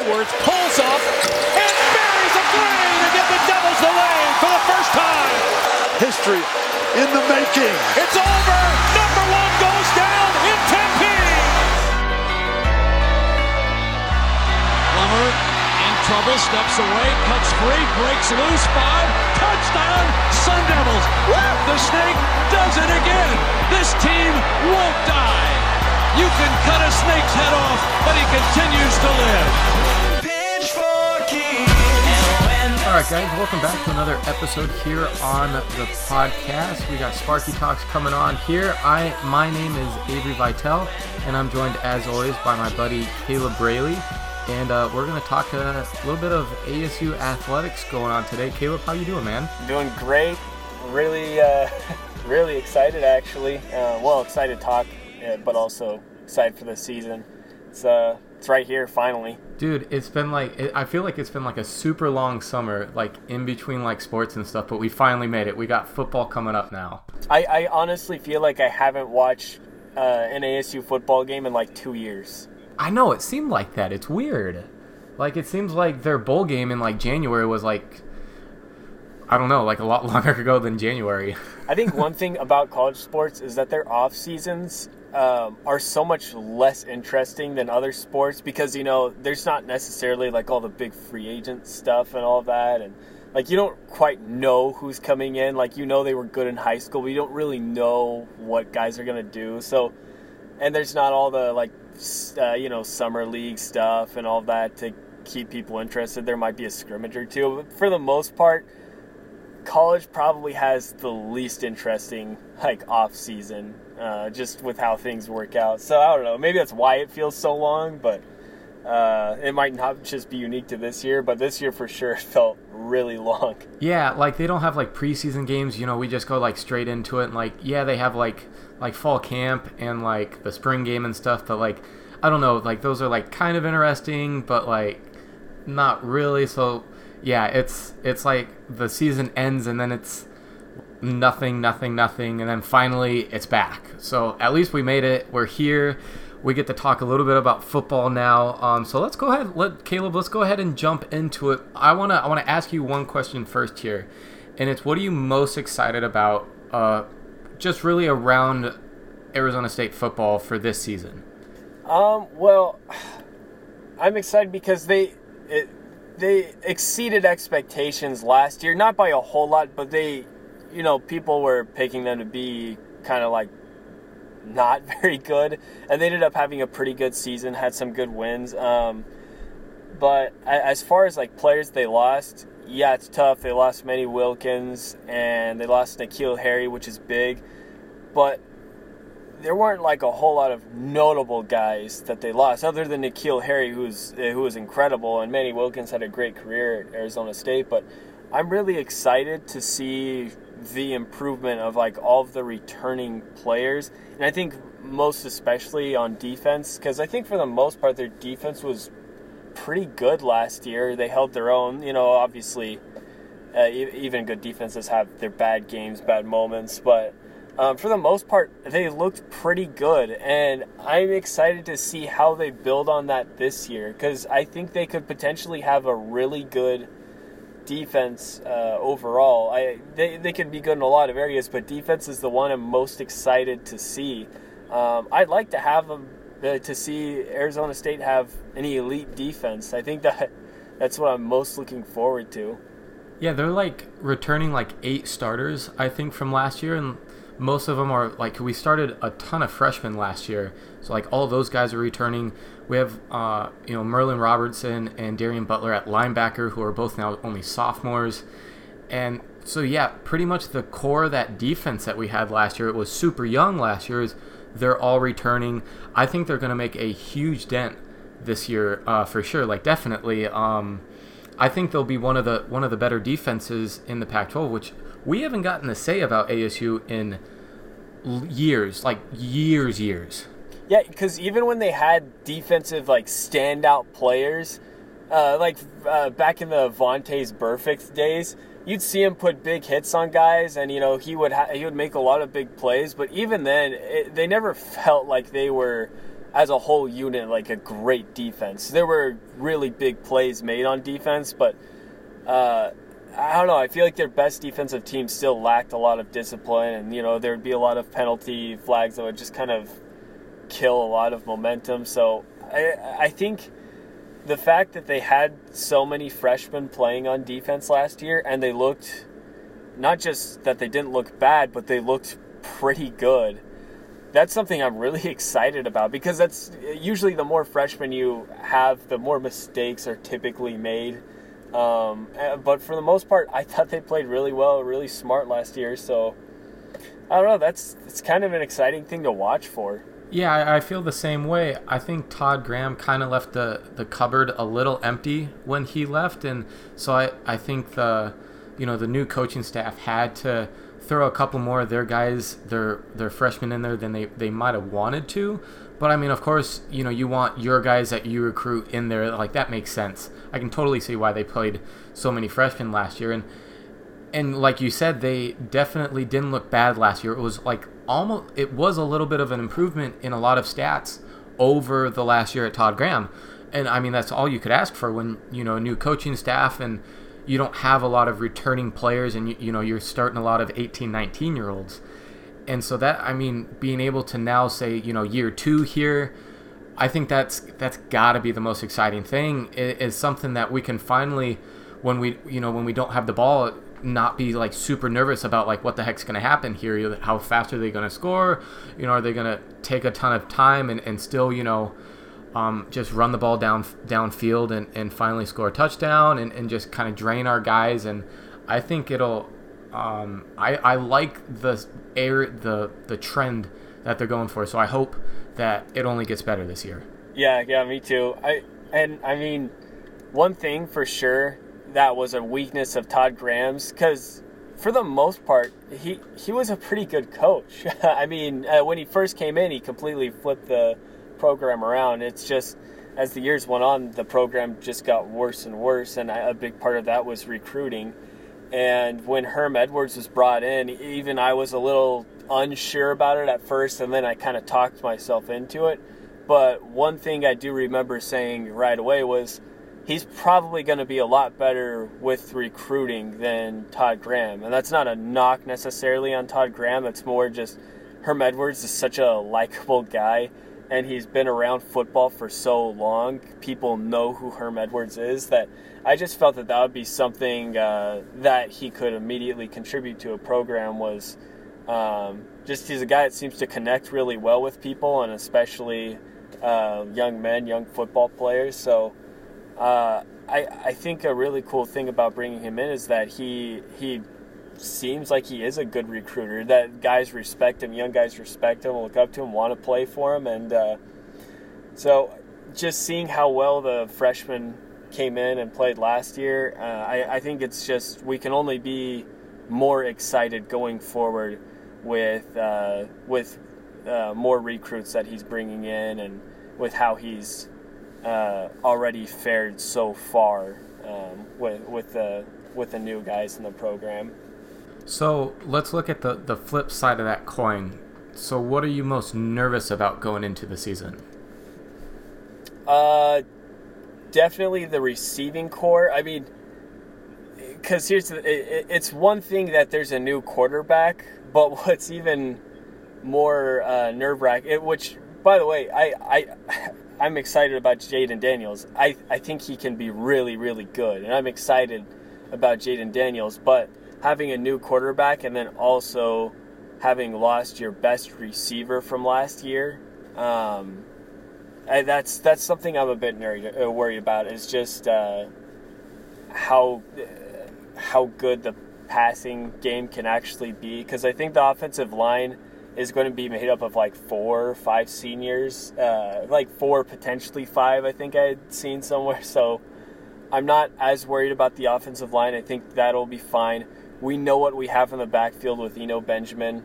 Edwards pulls up and buries a three to give the Devils the lead for the first time. History in the making. It's over. Number one goes down in Tempe. Plummer in trouble, steps away, cuts free, breaks loose, five, touchdown, Sun Devils. The snake does it again. This team won't die. You can cut a snake's head off, but he continues to live. All right, guys, welcome back to another episode here on the podcast. We got Sparky Talks coming on here. I my name is Avery Vitale, and I'm joined as always by my buddy Caleb Braley, and uh, we're gonna talk a little bit of ASU athletics going on today. Caleb, how you doing, man? Doing great. Really, uh, really excited actually. Uh, well, excited to talk, uh, but also excited for the season. It's uh, it's right here finally. Dude, it's been like it, I feel like it's been like a super long summer, like in between like sports and stuff. But we finally made it. We got football coming up now. I, I honestly feel like I haven't watched uh, an ASU football game in like two years. I know it seemed like that. It's weird. Like it seems like their bowl game in like January was like I don't know, like a lot longer ago than January. I think one thing about college sports is that their off seasons um, are so much less interesting than other sports because you know there's not necessarily like all the big free agent stuff and all that. And like you don't quite know who's coming in. Like you know they were good in high school but you don't really know what guys are gonna do. So and there's not all the like uh, you know summer league stuff and all that to keep people interested. There might be a scrimmage or two but for the most part college probably has the least interesting like off season uh, just with how things work out so i don't know maybe that's why it feels so long but uh, it might not just be unique to this year but this year for sure it felt really long Yeah, like they don't have like preseason games. You know, we just go like straight into it. And like, yeah, they have like like fall camp and like the spring game and stuff. But like, I don't know, like those are like kind of interesting, but like not really. So yeah, it's it's like the season ends and then it's nothing, nothing, nothing, and then finally it's back. So at least we made it. We're here. We get to talk a little bit about football now. Um, so let's go ahead, let Caleb. Let's go ahead and jump into it. I wanna I wanna ask you one question first here, and it's what are you most excited about? Uh, just really around Arizona State football for this season. Um, well, I'm excited because they it, they exceeded expectations last year, not by a whole lot, but they, you know, people were picking them to be kind of like not very good, and they ended up having a pretty good season, had some good wins. Um, but as far as like players they lost, yeah, it's tough. They lost Manny Wilkins and they lost N'Keal Harry, which is big, but there weren't like a whole lot of notable guys that they lost, other than N'Keal Harry, who's uh, who was incredible, and Manny Wilkins had a great career at Arizona State. But I'm really excited to see the improvement of like all of the returning players, and I think most especially on defense, because I think for the most part their defense was pretty good last year. They held their own. You know, obviously, uh, even good defenses have their bad games, bad moments, but um, for the most part, they looked pretty good, and I'm excited to see how they build on that this year because I think they could potentially have a really good defense uh, overall. I they, they can be good in a lot of areas, but defense is the one I'm most excited to see. Um, I'd like to have them uh, to see Arizona State have any elite defense. I think that that's what I'm most looking forward to. Yeah, they're like returning like eight starters, I think, from last year, and most of them are like we started a ton of freshmen last year, so like all those guys are returning. We have uh, you know Merlin Robertson and Darien Butler at linebacker, who are both now only sophomores, and so yeah, pretty much the core of that defense that we had last year. It was super young last year. Is they're all returning. I think they're going to make a huge dent this year uh, for sure. Like definitely. Um, I think they'll be one of the one of the better defenses in the Pac-12, which we haven't gotten to say about ASU in years, like years, years. Yeah, because even when they had defensive like standout players, uh, like uh, back in the Vontaze Burfict days, you'd see him put big hits on guys, and you know he would ha- he would make a lot of big plays. But even then, it, they never felt like they were as a whole unit, like a great defense. There were really big plays made on defense, but uh, I don't know. I feel like their best defensive team still lacked a lot of discipline, and you know there would be a lot of penalty flags that would just kind of kill a lot of momentum. So I, I think the fact that they had so many freshmen playing on defense last year, and they looked not just that they didn't look bad, but they looked pretty good that's something I'm really excited about because that's usually the more freshmen you have, the more mistakes are typically made. Um, eh, but for the most part, I thought they played really well, really smart last year. So I don't know. That's it's kind of an exciting thing to watch for. Yeah, I, I feel the same way. I think Todd Graham kind of left the, the cupboard a little empty when he left, and so I, I think the you know the new coaching staff had to throw a couple more of their guys, their their freshmen in there than they, they might have wanted to. But I mean, of course, you know, you want your guys that you recruit in there. Like that makes sense. I can totally see why they played so many freshmen last year. And and like you said, they definitely didn't look bad last year. It was like almost it was a little bit of an improvement in a lot of stats over the last year at Todd Graham. And I mean, that's all you could ask for when you know new coaching staff and you don't have a lot of returning players and you, you know you're starting a lot of 18 19 year olds and so that i mean being able to now say you know year two here i think that's that's got to be the most exciting thing is something that we can finally when we you know when we don't have the ball not be like super nervous about like what the heck's going to happen here how fast are they going to score you know are they going to take a ton of time and, and still you know um, just run the ball down downfield and, and finally score a touchdown and, and just kind of drain our guys. And I think it'll. Um, I, I like the air the the trend that they're going for. So I hope that it only gets better this year. Yeah, yeah, me too. I and I mean, one thing for sure that was a weakness of Todd Graham's because for the most part he he was a pretty good coach. I mean, uh, when he first came in, he completely flipped the program around. It's just as the years went on, the program just got worse and worse, and a big part of that was recruiting. And when Herm Edwards was brought in, even I was a little unsure about it at first, and then I kind of talked myself into it. But one thing I do remember saying right away was he's probably going to be a lot better with recruiting than Todd Graham. And that's not a knock necessarily on Todd Graham, it's more just Herm Edwards is such a likable guy and he's been around football for so long, people know who Herm Edwards is that I just felt that that would be something uh, that he could immediately contribute to a program was um, just he's a guy that seems to connect really well with people and especially uh, young men, young football players. So uh, I, I think a really cool thing about bringing him in is that he he seems like he is a good recruiter. That guys respect him, young guys respect him, look up to him, want to play for him, and uh, so just seeing how well the freshmen came in and played last year, uh, I, I, think it's just we can only be more excited going forward with uh, with uh, more recruits that he's bringing in and with how he's uh, already fared so far um, with with the with the new guys in the program. So let's look at the, the flip side of that coin. So, what are you most nervous about going into the season? Uh, definitely the receiving corps. I mean, because here's the, it, it's one thing that there's a new quarterback, but what's even more uh, nerve wracking, which by the way, I I I'm excited about Jayden Daniels. I I think he can be really really good, and I'm excited about Jayden Daniels, but having a new quarterback and then also having lost your best receiver from last year, um, I, that's that's something I'm a bit worried, uh, worried about. Is just uh, how how good the passing game can actually be. Because I think the offensive line is going to be made up of like four, five seniors, uh, like four potentially five. I think I had seen somewhere. So I'm not as worried about the offensive line. I think that'll be fine we know what we have in the backfield with Eno Benjamin.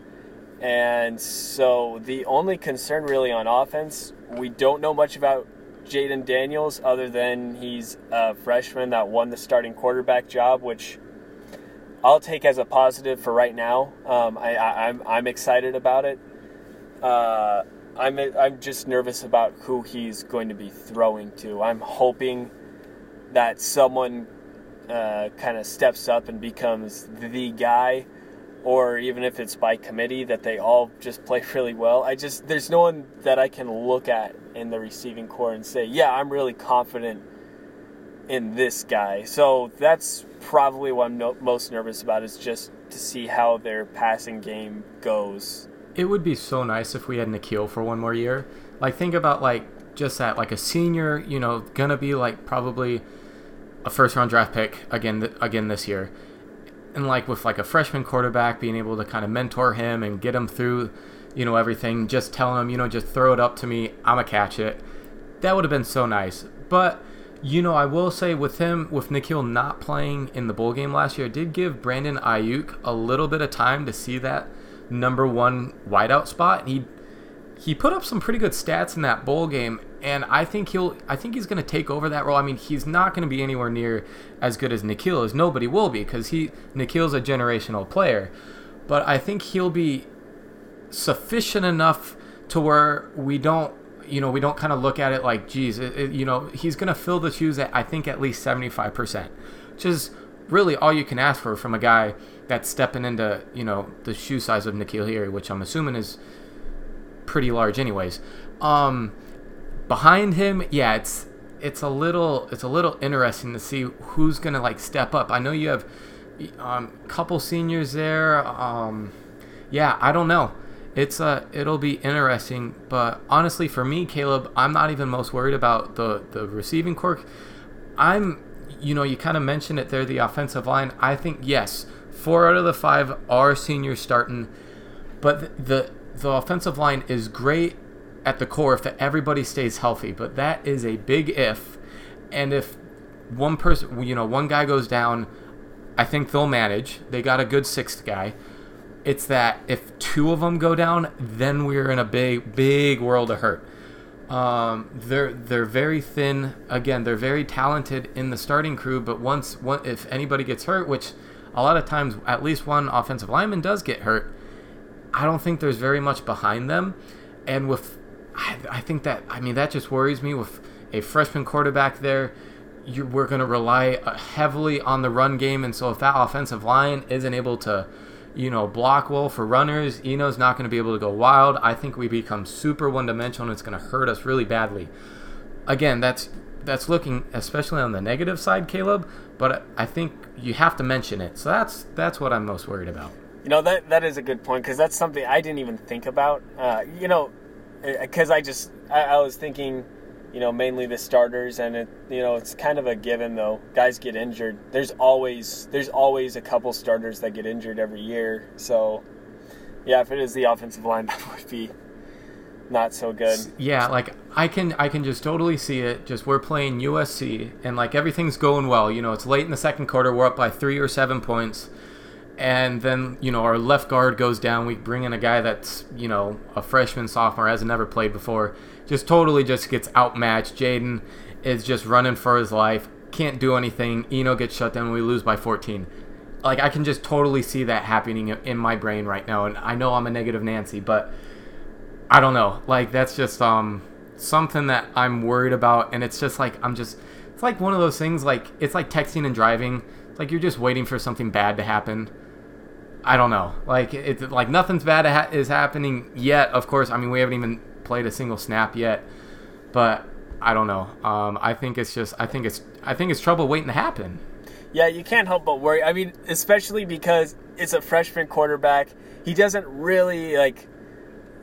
And so the only concern really on offense, we don't know much about Jayden Daniels other than he's a freshman that won the starting quarterback job, which I'll take as a positive for right now. Um, I, am I'm, I'm excited about it. Uh, I'm I'm just nervous about who he's going to be throwing to. I'm hoping that someone uh, kind of steps up and becomes the guy, or even if it's by committee, that they all just play really well. I just there's no one that I can look at in the receiving corps and say, yeah, I'm really confident in this guy. So that's probably what I'm no- most nervous about is just to see how their passing game goes. It would be so nice if we had N'Keal for one more year. Like think about like just that like a senior, you know, gonna be like probably a first round draft pick again th- again this year. And like with like a freshman quarterback being able to kind of mentor him and get him through, you know, everything, just telling him, you know, just throw it up to me, I'm going to catch it. That would have been so nice. But you know, I will say with him, with N'Keal not playing in the bowl game last year, did give Brandon Aiyuk a little bit of time to see that number one wideout spot. He he put up some pretty good stats in that bowl game, and I think he'll I think he's going to take over that role. I mean, he's not going to be anywhere near as good as N'Keal as nobody will be because he N'Keal's a generational player, but I think he'll be sufficient enough to where we don't you know, we don't kind of look at it like, geez, it, it, you know, he's going to fill the shoes at, I think, at least 75%, which is really all you can ask for from a guy that's stepping into, you know, the shoe size of N'Keal Harry, which I'm assuming is pretty large anyways. Um, behind him, yeah, it's it's a little it's a little interesting to see who's gonna like step up. I know you have a um, couple seniors there. Um, yeah, I don't know it's uh it'll be interesting but honestly for me caleb i'm not even most worried about the the receiving corps i'm you know you kind of mentioned it there the offensive line i think yes four out of the five are seniors starting but the the offensive line is great at the core if everybody stays healthy but that is a big if and if one person you know one guy goes down i think they'll manage they got a good sixth guy it's that if two of them go down, then we're in a big, big world of hurt. Um, they're they're very thin. Again, they're very talented in the starting crew, but once one, if anybody gets hurt, which a lot of times at least one offensive lineman does get hurt, I don't think there's very much behind them. And with, I, I think that I mean that just worries me with a freshman quarterback there. You, we're going to rely uh, heavily on the run game, and so if that offensive line isn't able to you know, block well for runners. Eno's not going to be able to go wild. I think we become super one dimensional and it's going to hurt us really badly. Again, that's that's looking especially on the negative side, Caleb, but I think you have to mention it. So that's that's what I'm most worried about. You know, that that is a good point because that's something I didn't even think about. Uh, you know, Uh, because I just I, I was thinking you know, mainly the starters, and it, you know, it's kind of a given though. Guys get injured. There's always there's always a couple starters that get injured every year. So, yeah, if it is the offensive line, that would be not so good. Yeah, like I can I can just totally see it. Just we're playing USC, and like everything's going well. You know, it's late in the second quarter. We're up by three or seven points and then you know our left guard goes down. We bring in a guy that's you know a freshman, sophomore, hasn't never played before. Just totally just gets outmatched. Jayden is just running for his life, can't do anything. Eno gets shut down. We lose by 14. Like I can just totally see that happening in my brain right now, and I know I'm a negative Nancy, but I don't know. Like that's just um something that I'm worried about, and it's just like I'm just. It's like one of those things. Like it's like texting and driving. Like you're just waiting for something bad to happen I don't know. Like it's like nothing's bad ha- is happening yet. Of course, I mean we haven't even played a single snap yet, but I don't know. Um, I think it's just I think it's I think it's trouble waiting to happen. Yeah, you can't help but worry. I mean, especially because it's a freshman quarterback. He doesn't really like.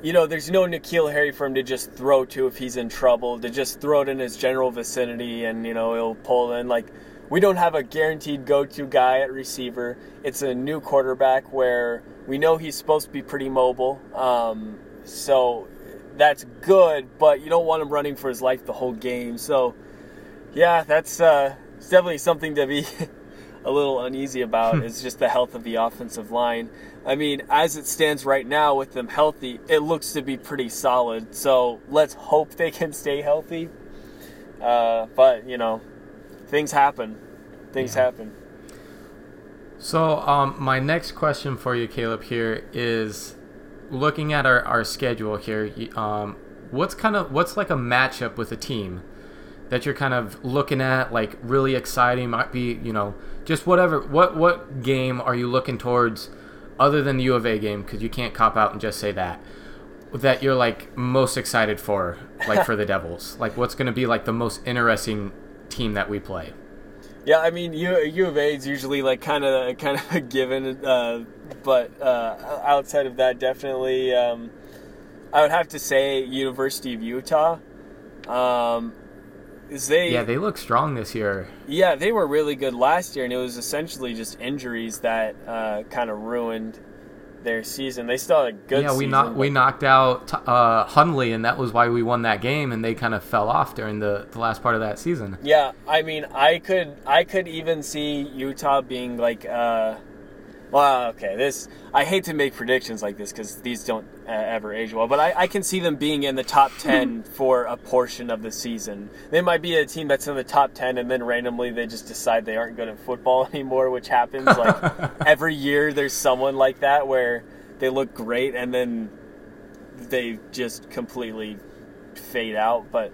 You know, there's no N'Keal Harry for him to just throw to if he's in trouble. To just throw it in his general vicinity, and you know he'll pull in like we don't have a guaranteed go-to guy at receiver. It's a new quarterback where we know he's supposed to be pretty mobile. Um, so that's good, but you don't want him running for his life the whole game. So yeah, that's uh, definitely something to be a little uneasy about. Hmm. is just the health of the offensive line. I mean, as it stands right now with them healthy, it looks to be pretty solid. So let's hope they can stay healthy. Uh, but you know, things happen. Things yeah. happen. So, um, my next question for you, Caleb, here is looking at our, our schedule here, um, what's kind of what's like a matchup with a team that you're kind of looking at, like really exciting? Might be you know just whatever. What what game are you looking towards, other than the U of A game? Because you can't cop out and just say that. That you're like most excited for, like for the Devils. Like what's going to be like the most interesting team that we play? Yeah, I mean, U, U of A is usually like kind of kind of a given, uh, but uh, outside of that, definitely, um, I would have to say University of Utah. Um, is they Yeah, they look strong this year. yeah they were really good last year, and it was essentially just injuries that uh, kind of ruined their season. They still had a good yeah, we knocked we knocked out uh, Huntley, and that was why we won that game. And they kind of fell off during the, the last part of that season. Yeah, I mean, I could, I could even see Utah being like, uh, well, okay, this. I hate to make predictions like this because these don't uh, ever age well, but I, I can see them being in the top ten for a portion of the season. They might be a team that's in the top ten, and then randomly they just decide they aren't good at football anymore, which happens like every year. There's someone like that where they look great and then they just completely fade out, but.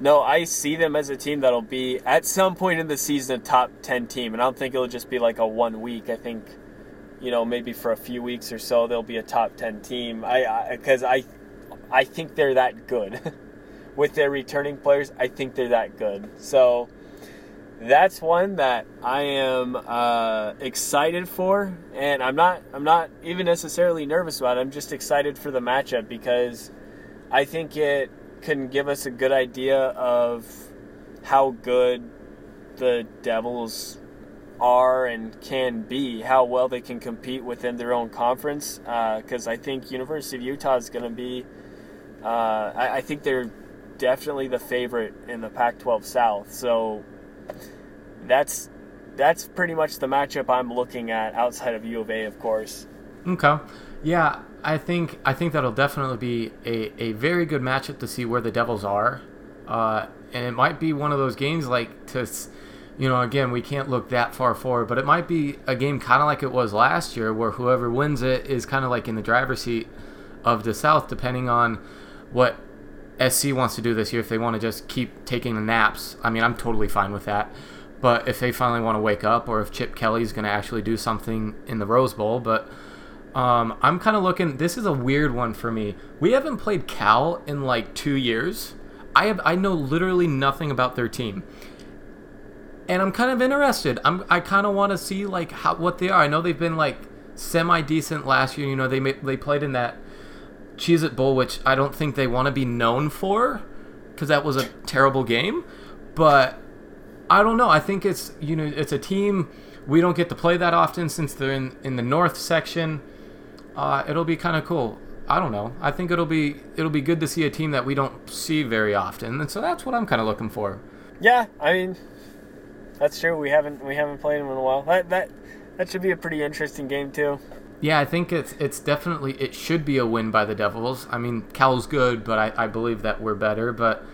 No, I see them as a team that'll be at some point in the season a top ten team, and I don't think it'll just be like a one week. I think, you know, maybe for a few weeks or so they'll be a top ten team. I because I, I, think they're that good with their returning players. I think they're that good. So that's one that I am uh, excited for, and I'm not I'm not even necessarily nervous about. it. I'm just excited for the matchup because I think it can give us a good idea of how good the Devils are and can be, how well they can compete within their own conference. Because I think University of Utah is going to be, uh, I, I think they're definitely the favorite in the Pac-12 South. So that's that's pretty much the matchup I'm looking at outside of U of A, of course. Okay. Yeah, I think I think that'll definitely be a, a very good matchup to see where the Devils are, uh, and it might be one of those games like to, you know, again we can't look that far forward, but it might be a game kind of like it was last year, where whoever wins it is kind of like in the driver's seat of the South, depending on what SC wants to do this year. If they want to just keep taking the naps, I mean, I'm totally fine with that. But if they finally want to wake up, or if Chip Kelly's going to actually do something in the Rose Bowl, but um, I'm kind of looking. This is a weird one for me. We haven't played Cal in like two years. I have I know literally nothing about their team, and I'm kind of interested. I'm I kind of want to see like how what they are. I know they've been like semi decent last year. You know they they played in that Cheez It Bowl, which I don't think they want to be known for, because that was a terrible game. But I don't know. I think it's you know it's a team we don't get to play that often since they're in in the north section. Uh, it'll be kind of cool. I don't know. I think it'll be it'll be good to see a team that we don't see very often, and so that's what I'm kind of looking for. Yeah, I mean, that's true. We haven't we haven't played them in a while. That that that should be a pretty interesting game too. Yeah, I think it's it's definitely it should be a win by the Devils. I mean, Cal's good, but I, I believe that we're better. But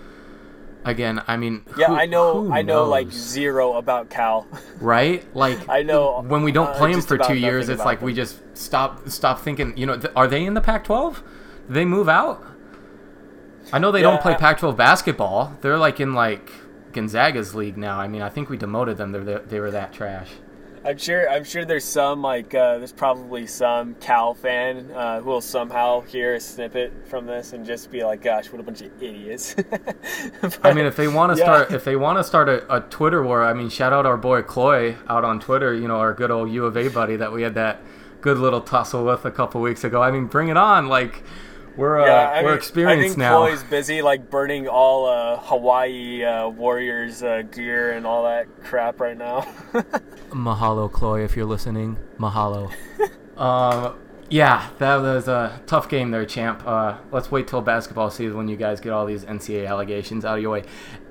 again, I mean, Yeah, who- I know. I know like zero about Cal. right? Like I know, when we don't uh, play them just for two years, it's like we just stop stop thinking. You know, th- are they in the Pac-12? Did they move out? I know they Yeah, don't play I- Pac-12 basketball. They're like in like Gonzaga's league now. I mean, I think we demoted them. They're they, they were that trash. I'm sure. I'm sure there's some like uh, there's probably some Cal fan uh, who will somehow hear a snippet from this and just be like, "Gosh, what a bunch of idiots." I mean, if they want to Yeah. start, if they want to start a, a Twitter war, I mean, shout out our boy Chloe out on Twitter. You know, our good old U of A buddy that we had that good little tussle with a couple weeks ago. I mean, bring it on! Like, we're uh, yeah, I we're mean, experienced I think now. Chloe's busy like burning all uh, Hawaii uh, Warriors uh, gear and all that crap right now. Mahalo, Chloe, if you're listening. Mahalo. um, yeah, that was a tough game there, champ. Uh, let's wait till basketball season when you guys get all these NCAA allegations out of your way.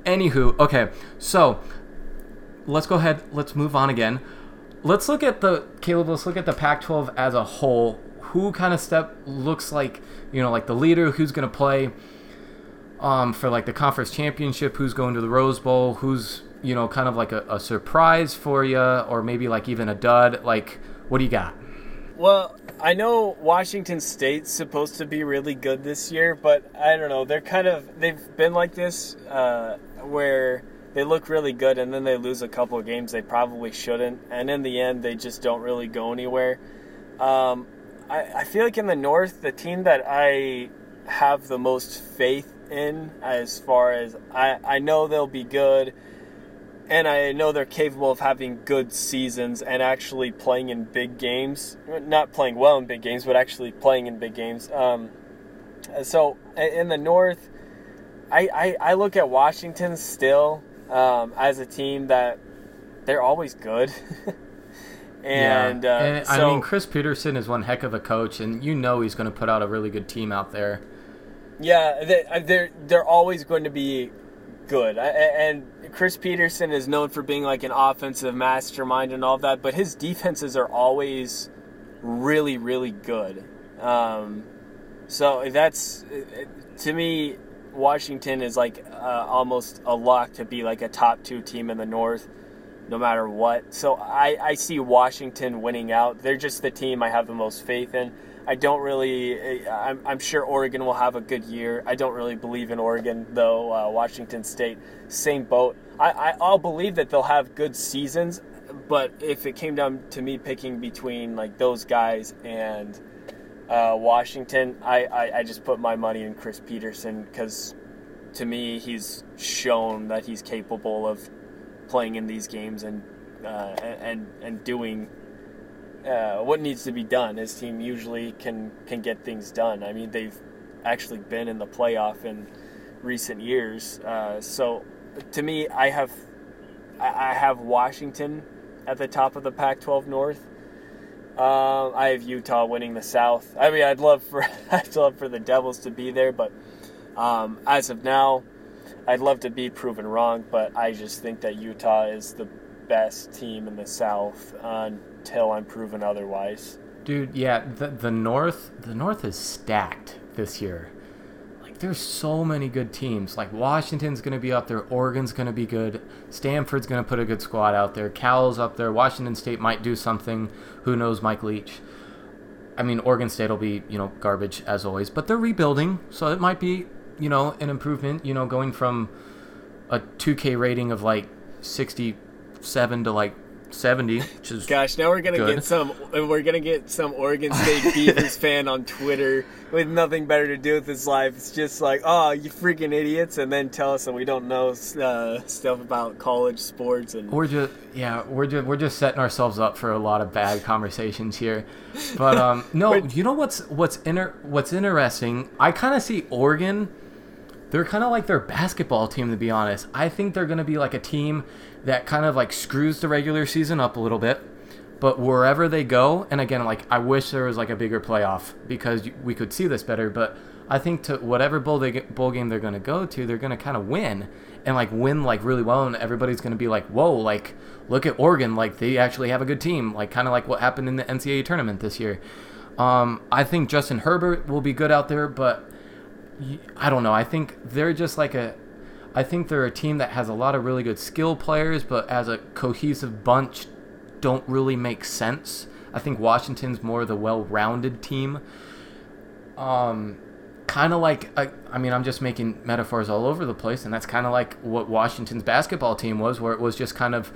Anywho, okay, so let's go ahead. Let's move on again. Let's look at the Caleb. Let's look at the Pac-12 as a whole. Who kind of step looks like you know, like the leader? Who's going to play? um, for like the conference championship, who's going to the Rose Bowl, who's you know kind of like a, a surprise for you, or maybe like even a dud. Like, what do you got? Well, I know Washington State's supposed to be really good this year, but I don't know. They're kind of they've been like this uh, where they look really good and then they lose a couple of games they probably shouldn't, and in the end they just don't really go anywhere. Um, I, I feel like in the North, the team that I have the most faith in, as far as I, I know they'll be good and I know they're capable of having good seasons and actually playing in big games. Not playing well in big games, but actually playing in big games. Um, so in the North, I, I, I, look at Washington still um, as a team that they're always good. and, yeah. Uh, and so, I mean, Chris Petersen is one heck of a coach, and you know he's going to put out a really good team out there. Yeah, they, they're they're always going to be good. And Chris Petersen is known for being like an offensive mastermind and all of that, but his defenses are always really, really good. Um, so that's to me, Washington is like uh, almost a lock to be like a top two team in the North, no matter what. So I, I see Washington winning out. They're just the team I have the most faith in. I don't really. I'm, I'm, sure Oregon will have a good year. I don't really believe in Oregon though. Uh, Washington State, same boat. I, I I'll believe that they'll have good seasons, but if it came down to me picking between like those guys and uh, Washington, I, I, I just put my money in Chris Petersen because to me he's shown that he's capable of playing in these games and uh, and and doing uh, what needs to be done. His team usually can can get things done. I mean, they've actually been in the playoff in recent years. Uh, so, to me, I have I have Washington at the top of the Pac-12 North. Uh, I have Utah winning the South. I mean, I'd love for I'd love for the Devils to be there, but um, as of now, I'd love to be proven wrong. But I just think that Utah is the best team in the South until I'm proven otherwise. Dude, yeah, the the North, the North is stacked this year. Like there's so many good teams. Like Washington's to be up there, Oregon's to be good, Stanford's to put a good squad out there, Cal's up there, Washington State might do something. Who knows, Mike Leach. I mean, Oregon State will be, you know, garbage as always, but they're rebuilding, so it might be, you know, an improvement, you know, going from a 2K rating of like 67 to like 70 which is gosh now we're gonna good. get some we're gonna get some oregon state beavers fan on twitter with nothing better to do with his life. It's just like oh you freaking idiots and then tell us that we don't know uh, stuff about college sports and we're just yeah we're just we're just setting ourselves up for a lot of bad conversations here. But um no you know what's what's inter what's interesting? I kind of see oregon they're kind of like their basketball team to be honest. I think they're going to be like a team that kind of like screws the regular season up a little bit. But wherever they go and again like i wish there was like a bigger playoff because we could see this better but i think to whatever bowl they get, bowl game they're going to go to they're going to kind of win and like win like really well and everybody's going to be like whoa like look at oregon like they actually have a good team like kind of like what happened in the ncaa tournament this year. Um, i think justin herbert will be good out there but I don't know. I think they're just like a. I think they're a team that has a lot of really good skill players, but as a cohesive bunch, don't really make sense. I think Washington's more of the well-rounded team. Um, kind of like I, I mean, I'm just making metaphors all over the place, and that's kind of like what Washington's basketball team was, where it was just kind of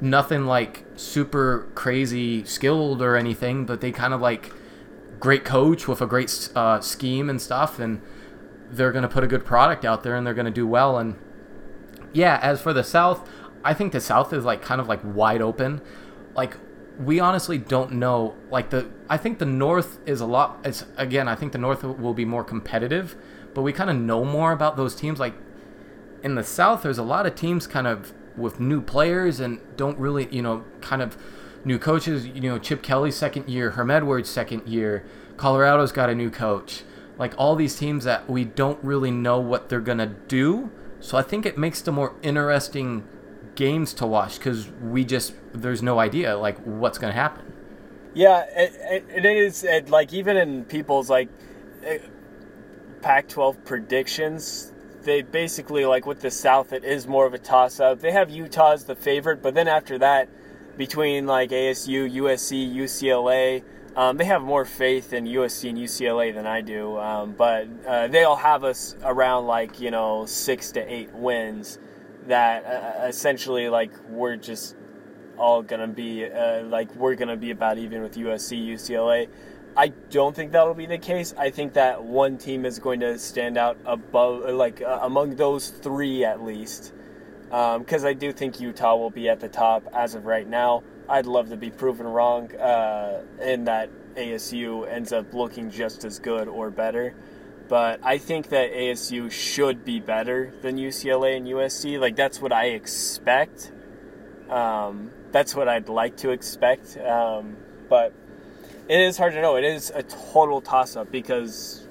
nothing like super crazy skilled or anything, but they kind of like great coach with a great uh, scheme and stuff, and they're going to put a good product out there and they're going to do well. And yeah, as for the South, I think the South is like kind of like wide open. Like we honestly don't know. Like the I think the North is a lot. It's again, I think the North will be more competitive, but we kind of know more about those teams. Like in the South, there's a lot of teams kind of with new players and don't really, you know, kind of new coaches. You know, Chip Kelly's second year, Herm Edwards' second year. Colorado's got a new coach like all these teams that we don't really know what they're gonna do. So I think it makes the more interesting games to watch because we just there's no idea like what's gonna happen. Yeah, it, it, it is. It, like even in people's like eh, Pac-12 predictions, they basically like with the South, it is more of a toss-up. They have Utah as the favorite, but then after that, between like ASU, USC, UCLA, Um, they have more faith in USC and UCLA than I do, um, but uh, they'll have us around like you know six to eight wins. That uh, essentially like we're just all gonna be uh, like we're gonna be about even with USC, UCLA. I don't think that'll be the case. I think that one team is going to stand out above, like uh, among those three at least, because um, I do think Utah will be at the top as of right now. I'd love to be proven wrong uh, in that ASU ends up looking just as good or better. But I think that ASU should be better than UCLA and USC. Like that's what I expect. Um, that's what I'd like to expect. Um, but it is hard to know. It is a total toss up because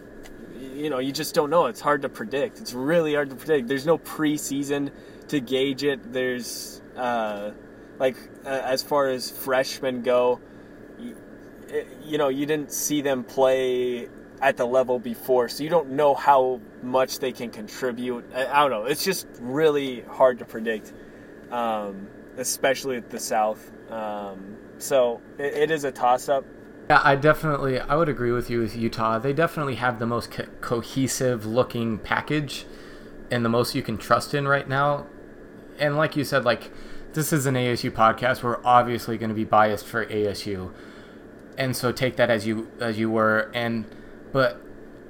you know you just don't know. It's hard to predict. It's really hard to predict. There's no preseason to gauge it. There's uh, like uh, as far as freshmen go, you, you know you didn't see them play at the level before, so you don't know how much they can contribute. I, I don't know. It's just really hard to predict. Um, especially at the South. Um, so it, it is a toss up. Yeah, I definitely I would agree with you with Utah. They definitely have the most co- cohesive looking package and the most you can trust in right now. And like you said, like this is an ASU podcast. We're obviously going to be biased for ASU, and so take that as you as you were. And but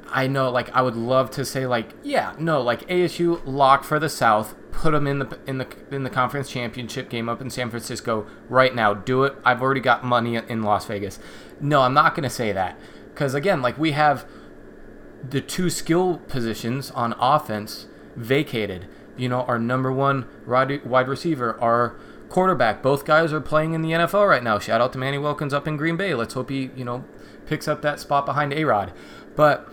I know like I would love to say like yeah no like ASU lock for the South put them in the in the in the conference championship game up in San Francisco right now. Do it. I've already got money in Las Vegas. No, I'm not going to say that because again, like we have the two skill positions on offense vacated. You know, our number one wide receiver, our quarterback. Both guys are playing in the NFL right now. Shout out to Manny Wilkins up in Green Bay. Let's hope he, you know, picks up that spot behind A Rod. But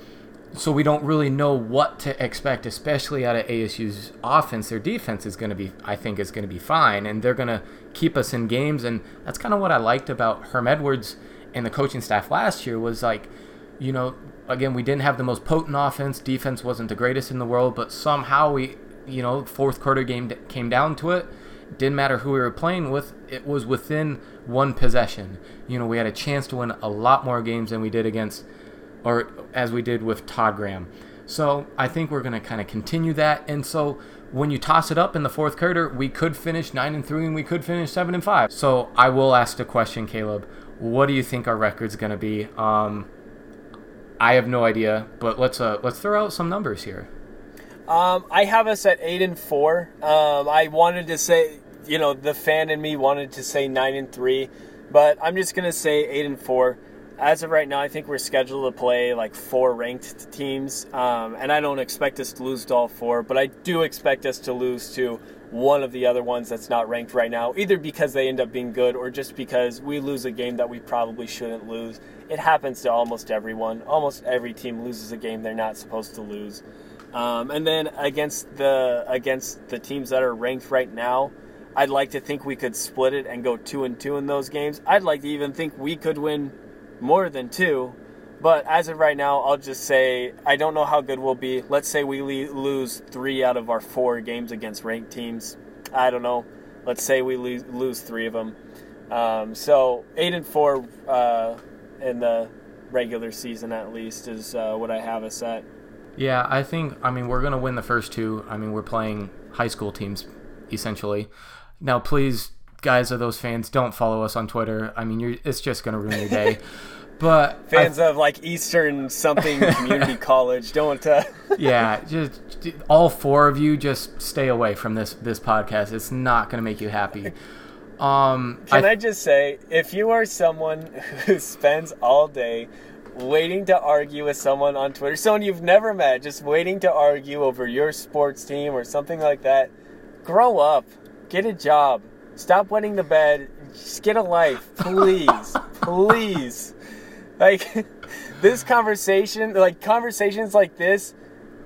so we don't really know what to expect, especially out of ASU's offense. Their defense is going to be, I think, is going to be fine, and they're going to keep us in games. And that's kind of what I liked about Herm Edwards and the coaching staff last year was like, you know, again, we didn't have the most potent offense. Defense wasn't the greatest in the world, but somehow we, you know, fourth quarter game came down to it. Didn't matter who we were playing with. It was within one possession. You know, we had a chance to win a lot more games than we did against or as we did with Todd Graham. So I think we're going to kind of continue that. And so when you toss it up in the fourth quarter, we could finish nine and three, and we could finish seven and five. So I will ask the question, Caleb. What do you think our record's going to be? Um, I have no idea, but let's uh, let's throw out some numbers here. Um, I have us at eight and four. Um, I wanted to say, you know, the fan in me wanted to say nine and three, but I'm just gonna say eight and four as of right now, I think we're scheduled to play like four ranked teams, um, and I don't expect us to lose to all four, but I do expect us to lose to one of the other ones that's not ranked right now, either because they end up being good or just because we lose a game that we probably shouldn't lose. It happens to almost everyone. Almost every team loses a game they're not supposed to lose. Um, and then against the against the teams that are ranked right now, I'd like to think we could split it and go two and two in those games. I'd like to even think we could win more than two. But as of right now, I'll just say I don't know how good we'll be. Let's say we lose three out of our four games against ranked teams. I don't know. Let's say we lose three of them. Um, so eight and four uh, in the regular season, at least, is uh, what I have us at. Yeah, I think. I mean, we're gonna win the first two. I mean, we're playing high school teams essentially. Now, please guys of those fans, don't follow us on Twitter. I mean, it's just going to ruin your day. But fans of like Eastern something community college, don't. Uh... yeah, just all four of you, just stay away from this this podcast. It's not going to make you happy. Um, Can I, I just say, if you are someone who spends all day waiting to argue with someone on Twitter, someone you've never met, just waiting to argue over your sports team or something like that, grow up, get a job, Stop wetting the bed. Just get a life, please, please. Like this conversation, like conversations like this.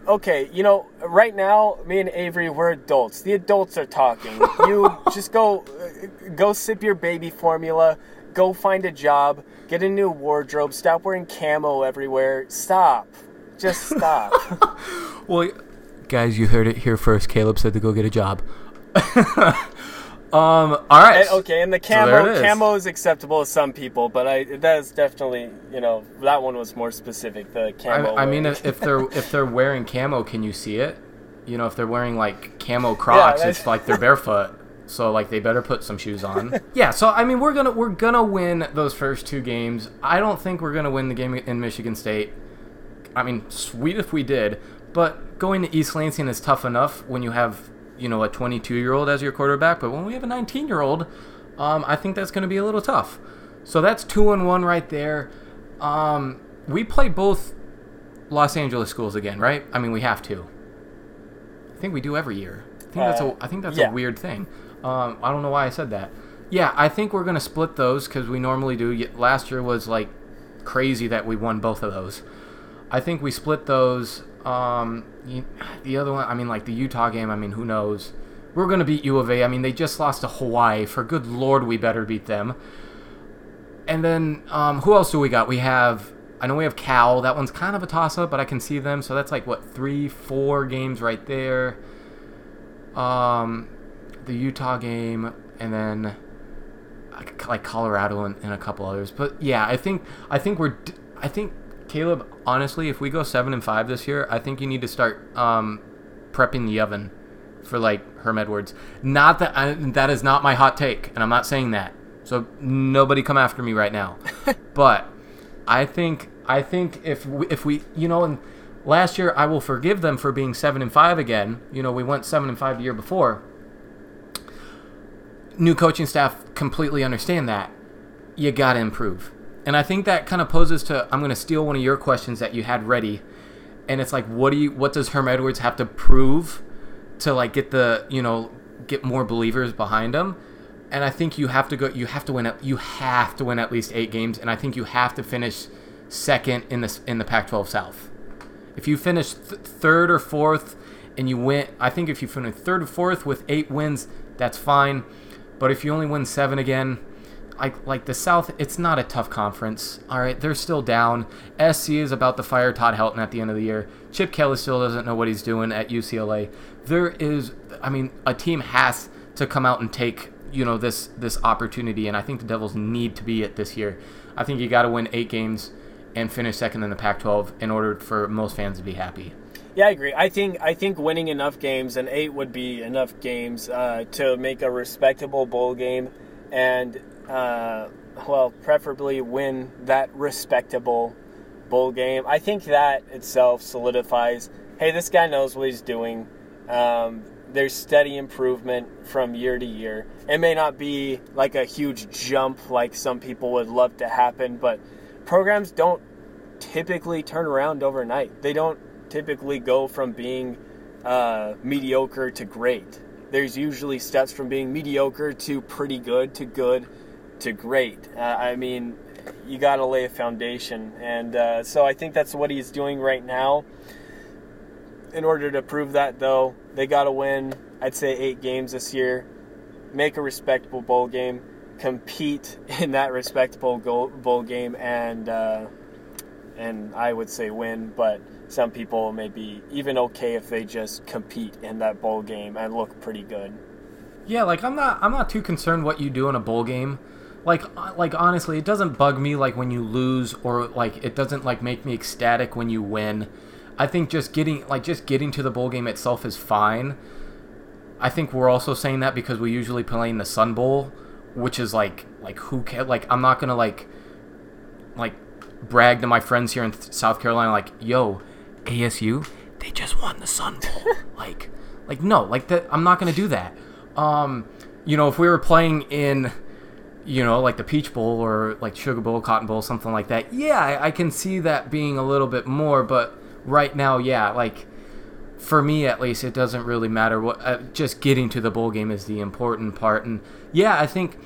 Okay, you know, right now, me and Avery, we're adults. The adults are talking. You just go, uh, go sip your baby formula. Go find a job. Get a new wardrobe. Stop wearing camo everywhere. Stop. Just stop. well, guys, you heard it here first. Caleb said to go get a job. Um. All right. And, okay, and the So camo it is. camo is acceptable to some people, but I that is definitely you know that one was more specific. The camo. I mean, if, if they're if they're wearing camo, can you see it? You know, if they're wearing like camo Crocs, that's- it's like they're barefoot. So like they better put some shoes on. yeah. So I mean, we're gonna we're gonna win those first two games. I don't think we're gonna win the game in Michigan State. I mean, sweet if we did, but going to East Lansing is tough enough when you have you know a 22 year old as your quarterback. But when we have a 19 year old, um, I think that's going to be a little tough. So that's two and one right there. Um, we play both Los Angeles schools again, right? I mean, we have to. I think we do every year. I think that's a Uh, think that's yeah. a weird thing. Um, I don't know why I said that. Yeah, I think we're gonna split those because we normally do. Last year was like crazy that we won both of those. I think we split those. Um, the other one, I mean, like the Utah game. I mean, who knows? We're gonna beat U of A. I mean, they just lost to Hawaii. For good lord, we better beat them. And then um, who else do we got? We have. I know we have Cal. That one's kind of a toss up, but I can see them. So that's like what three, four games right there. Um, the Utah game, and then like- Colorado and, and a couple others. But yeah, I think I think we're I think Caleb. Honestly, if we go seven and five this year, I think you need to start um, prepping the oven for like Herm Edwards. Not that I, that is not my hot take, and I'm not saying that. So nobody come after me right now. but I think I think if we, if we you know and last year I will forgive them for being seven and five again. You know we went seven and five the year before. New coaching staff completely understand that. You got to improve. And I think that kind of poses to I'm going to steal one of your questions that you had ready. And it's like what do you what does Herm Edwards have to prove to like get the, you know, get more believers behind him? And I think you have to go you have to win at, you have to win at least 8 games and I think you have to finish second in the in the Pac-12 South. If you finish th- third or fourth and you win, I think if you finish third or fourth with eight wins, that's fine. But if you only win seven again, like like the South, it's not a tough conference. All right, they're still down. SC is about to fire Todd Helton at the end of the year. Chip Kelly still doesn't know what he's doing at UCLA. There is, I mean, a team has to come out and take you know this this opportunity, and I think the Devils need to be it this year. I think you got to win eight games and finish second in the Pac-12 in order for most fans to be happy. Yeah, I agree. I think I think winning enough games and eight would be enough games uh, to make a respectable bowl game, and uh, well, preferably win that respectable bowl game. I think that itself solidifies. Hey, this guy knows what he's doing. Um, there's steady improvement from year to year. It may not be like a huge jump like some people would love to happen, but programs don't typically turn around overnight. They don't typically go from being uh, mediocre to great. There's usually steps from being mediocre to pretty good to good to great. Uh, I mean, you got to lay a foundation, and uh, so I think that's what he's doing right now. In order to prove that, though, they got to win. I'd say eight games this year, make a respectable bowl game, compete in that respectable goal, bowl game, and uh, and I would say win. But some people may be even okay if they just compete in that bowl game and look pretty good. Yeah, like I'm not I'm not too concerned what you do in a bowl game. Like uh, like honestly, it doesn't bug me like when you lose or like it doesn't like make me ecstatic when you win. I think just getting like just getting to the bowl game itself is fine. I think we're also saying that because we usually play in the Sun Bowl, which is like like who can like I'm not gonna like like brag to my friends here in South Carolina like yo ASU they just won the Sun Bowl like like no like that I'm not gonna do that. Um, you know if we were playing in you know like the Peach Bowl or like Sugar Bowl, Cotton Bowl, something like that, yeah I, I can see that being a little bit more. But right now, yeah, like for me at least, it doesn't really matter. What uh, just getting to the bowl game is the important part, and yeah, I think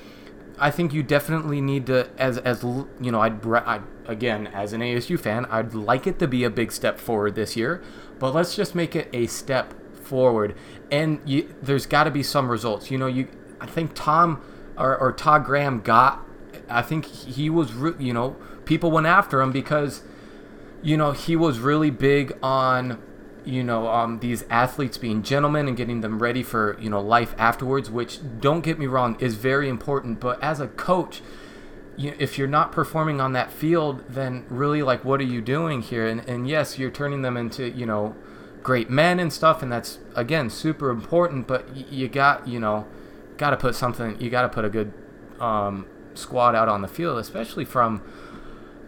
I think you definitely need to as as you know I'd, br- i again as an ASU fan I'd like it to be a big step forward this year, but let's just make it a step forward, and you, there's got to be some results. You know, you I think Tom or, or Todd Graham got. I think he was, you know, people went after him because you know, he was really big on you know um, these athletes being gentlemen and getting them ready for you know life afterwards which don't get me wrong is very important. But as a coach you, if you're not performing on that field then really like what are you doing here? And, and yes you're turning them into you know great men and stuff and that's again super important but y- you got you know got to put something you got to put a good um, squad out on the field especially from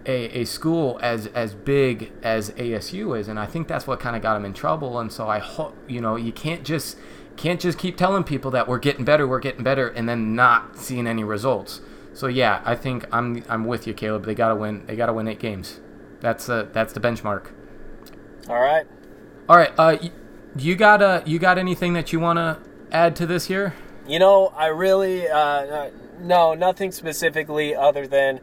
a, a school as as big as ASU is, and I think that's what kind of got him in trouble. And so I hope you know you can't just can't just keep telling people that we're getting better, we're getting better, and then not seeing any results. So yeah, I think I'm I'm with you, Caleb. They gotta win. They gotta win eight games. That's uh, that's the benchmark. All right. All right. Uh, you got uh, you got anything that you want to add to this here? You know, I really uh, no nothing specifically other than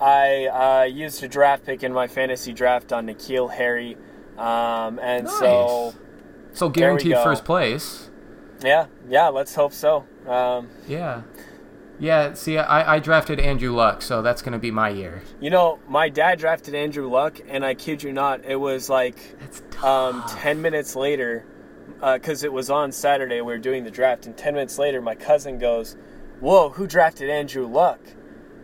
I uh, used a draft pick in my fantasy draft on N'Keal Harry, um, and Nice. so So guaranteed first place. yeah, yeah. Let's hope so. Um, Yeah. Yeah, see, I, I drafted Andrew Luck, so that's going to be my year. you know, my dad drafted Andrew Luck, and I kid you not, it was like um, 10 minutes later, because it was on Saturday, we were doing the draft, and 10 minutes later, my cousin goes, Whoa, who drafted Andrew Luck?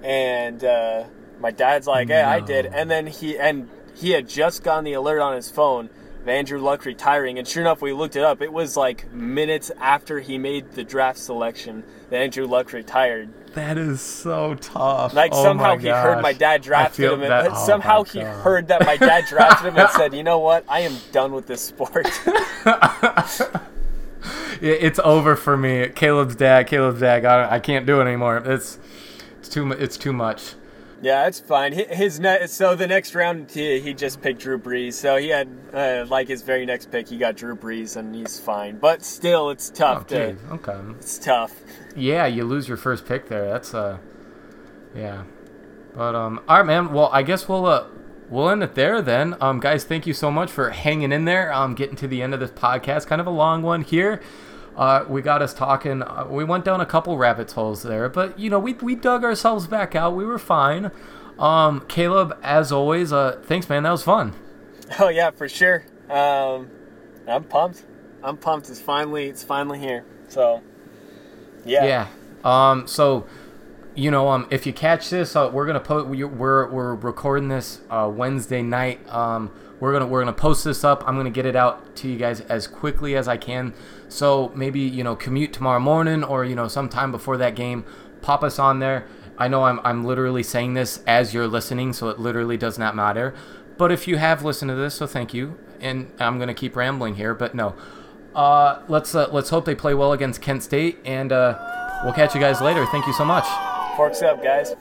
And uh, my dad's like, Hey, I did. And then he, and he had just gotten the alert on his phone of Andrew Luck retiring, and sure enough, we looked it up. It was like minutes after he made the draft selection that Andrew Luck retired. That is so tough. Like Oh somehow he heard my dad drafted him, and that- oh somehow he heard that my dad drafted him and said, "You know what? I am done with this sport." It's over for me. Caleb's dad. Caleb's dad. I, I can't do it anymore. It's it's too it's too much. Yeah, it's fine. His ne- so the next round he, he just picked Drew Brees. So he had uh, like his very next pick, he got Drew Brees, and he's fine. But still, it's tough. to, Okay. Okay. it's tough. Yeah, you lose your first pick there. That's uh, yeah. But um, all right, man. Well, I guess we'll uh, we'll end it there then. Um, guys, thank you so much for hanging in there. Um, getting to the end of this podcast, kind of a long one here. Uh, we got us talking. Uh, we went down a couple rabbit holes there, but you know, we we dug ourselves back out. We were fine. Um, Caleb, as always, uh, thanks, man. That was fun. Oh yeah, for sure. Um, I'm pumped. I'm pumped. It's finally it's finally here. So yeah. Yeah. Um. So, you know, um, if you catch this, uh, we're gonna post. We're we're recording this uh, Wednesday night. Um, we're gonna we're gonna post this up. I'm gonna get it out to you guys as quickly as I can. So maybe you know commute tomorrow morning or you know sometime before that game. Pop us on there. I know I'm I'm literally saying this as you're listening, so it literally does not matter. But if you have listened to this, so thank you. And I'm gonna keep rambling here, but no. Uh, let's uh, let's hope they play well against Kent State, and uh, we'll catch you guys later. Thank you so much. Forks up, guys.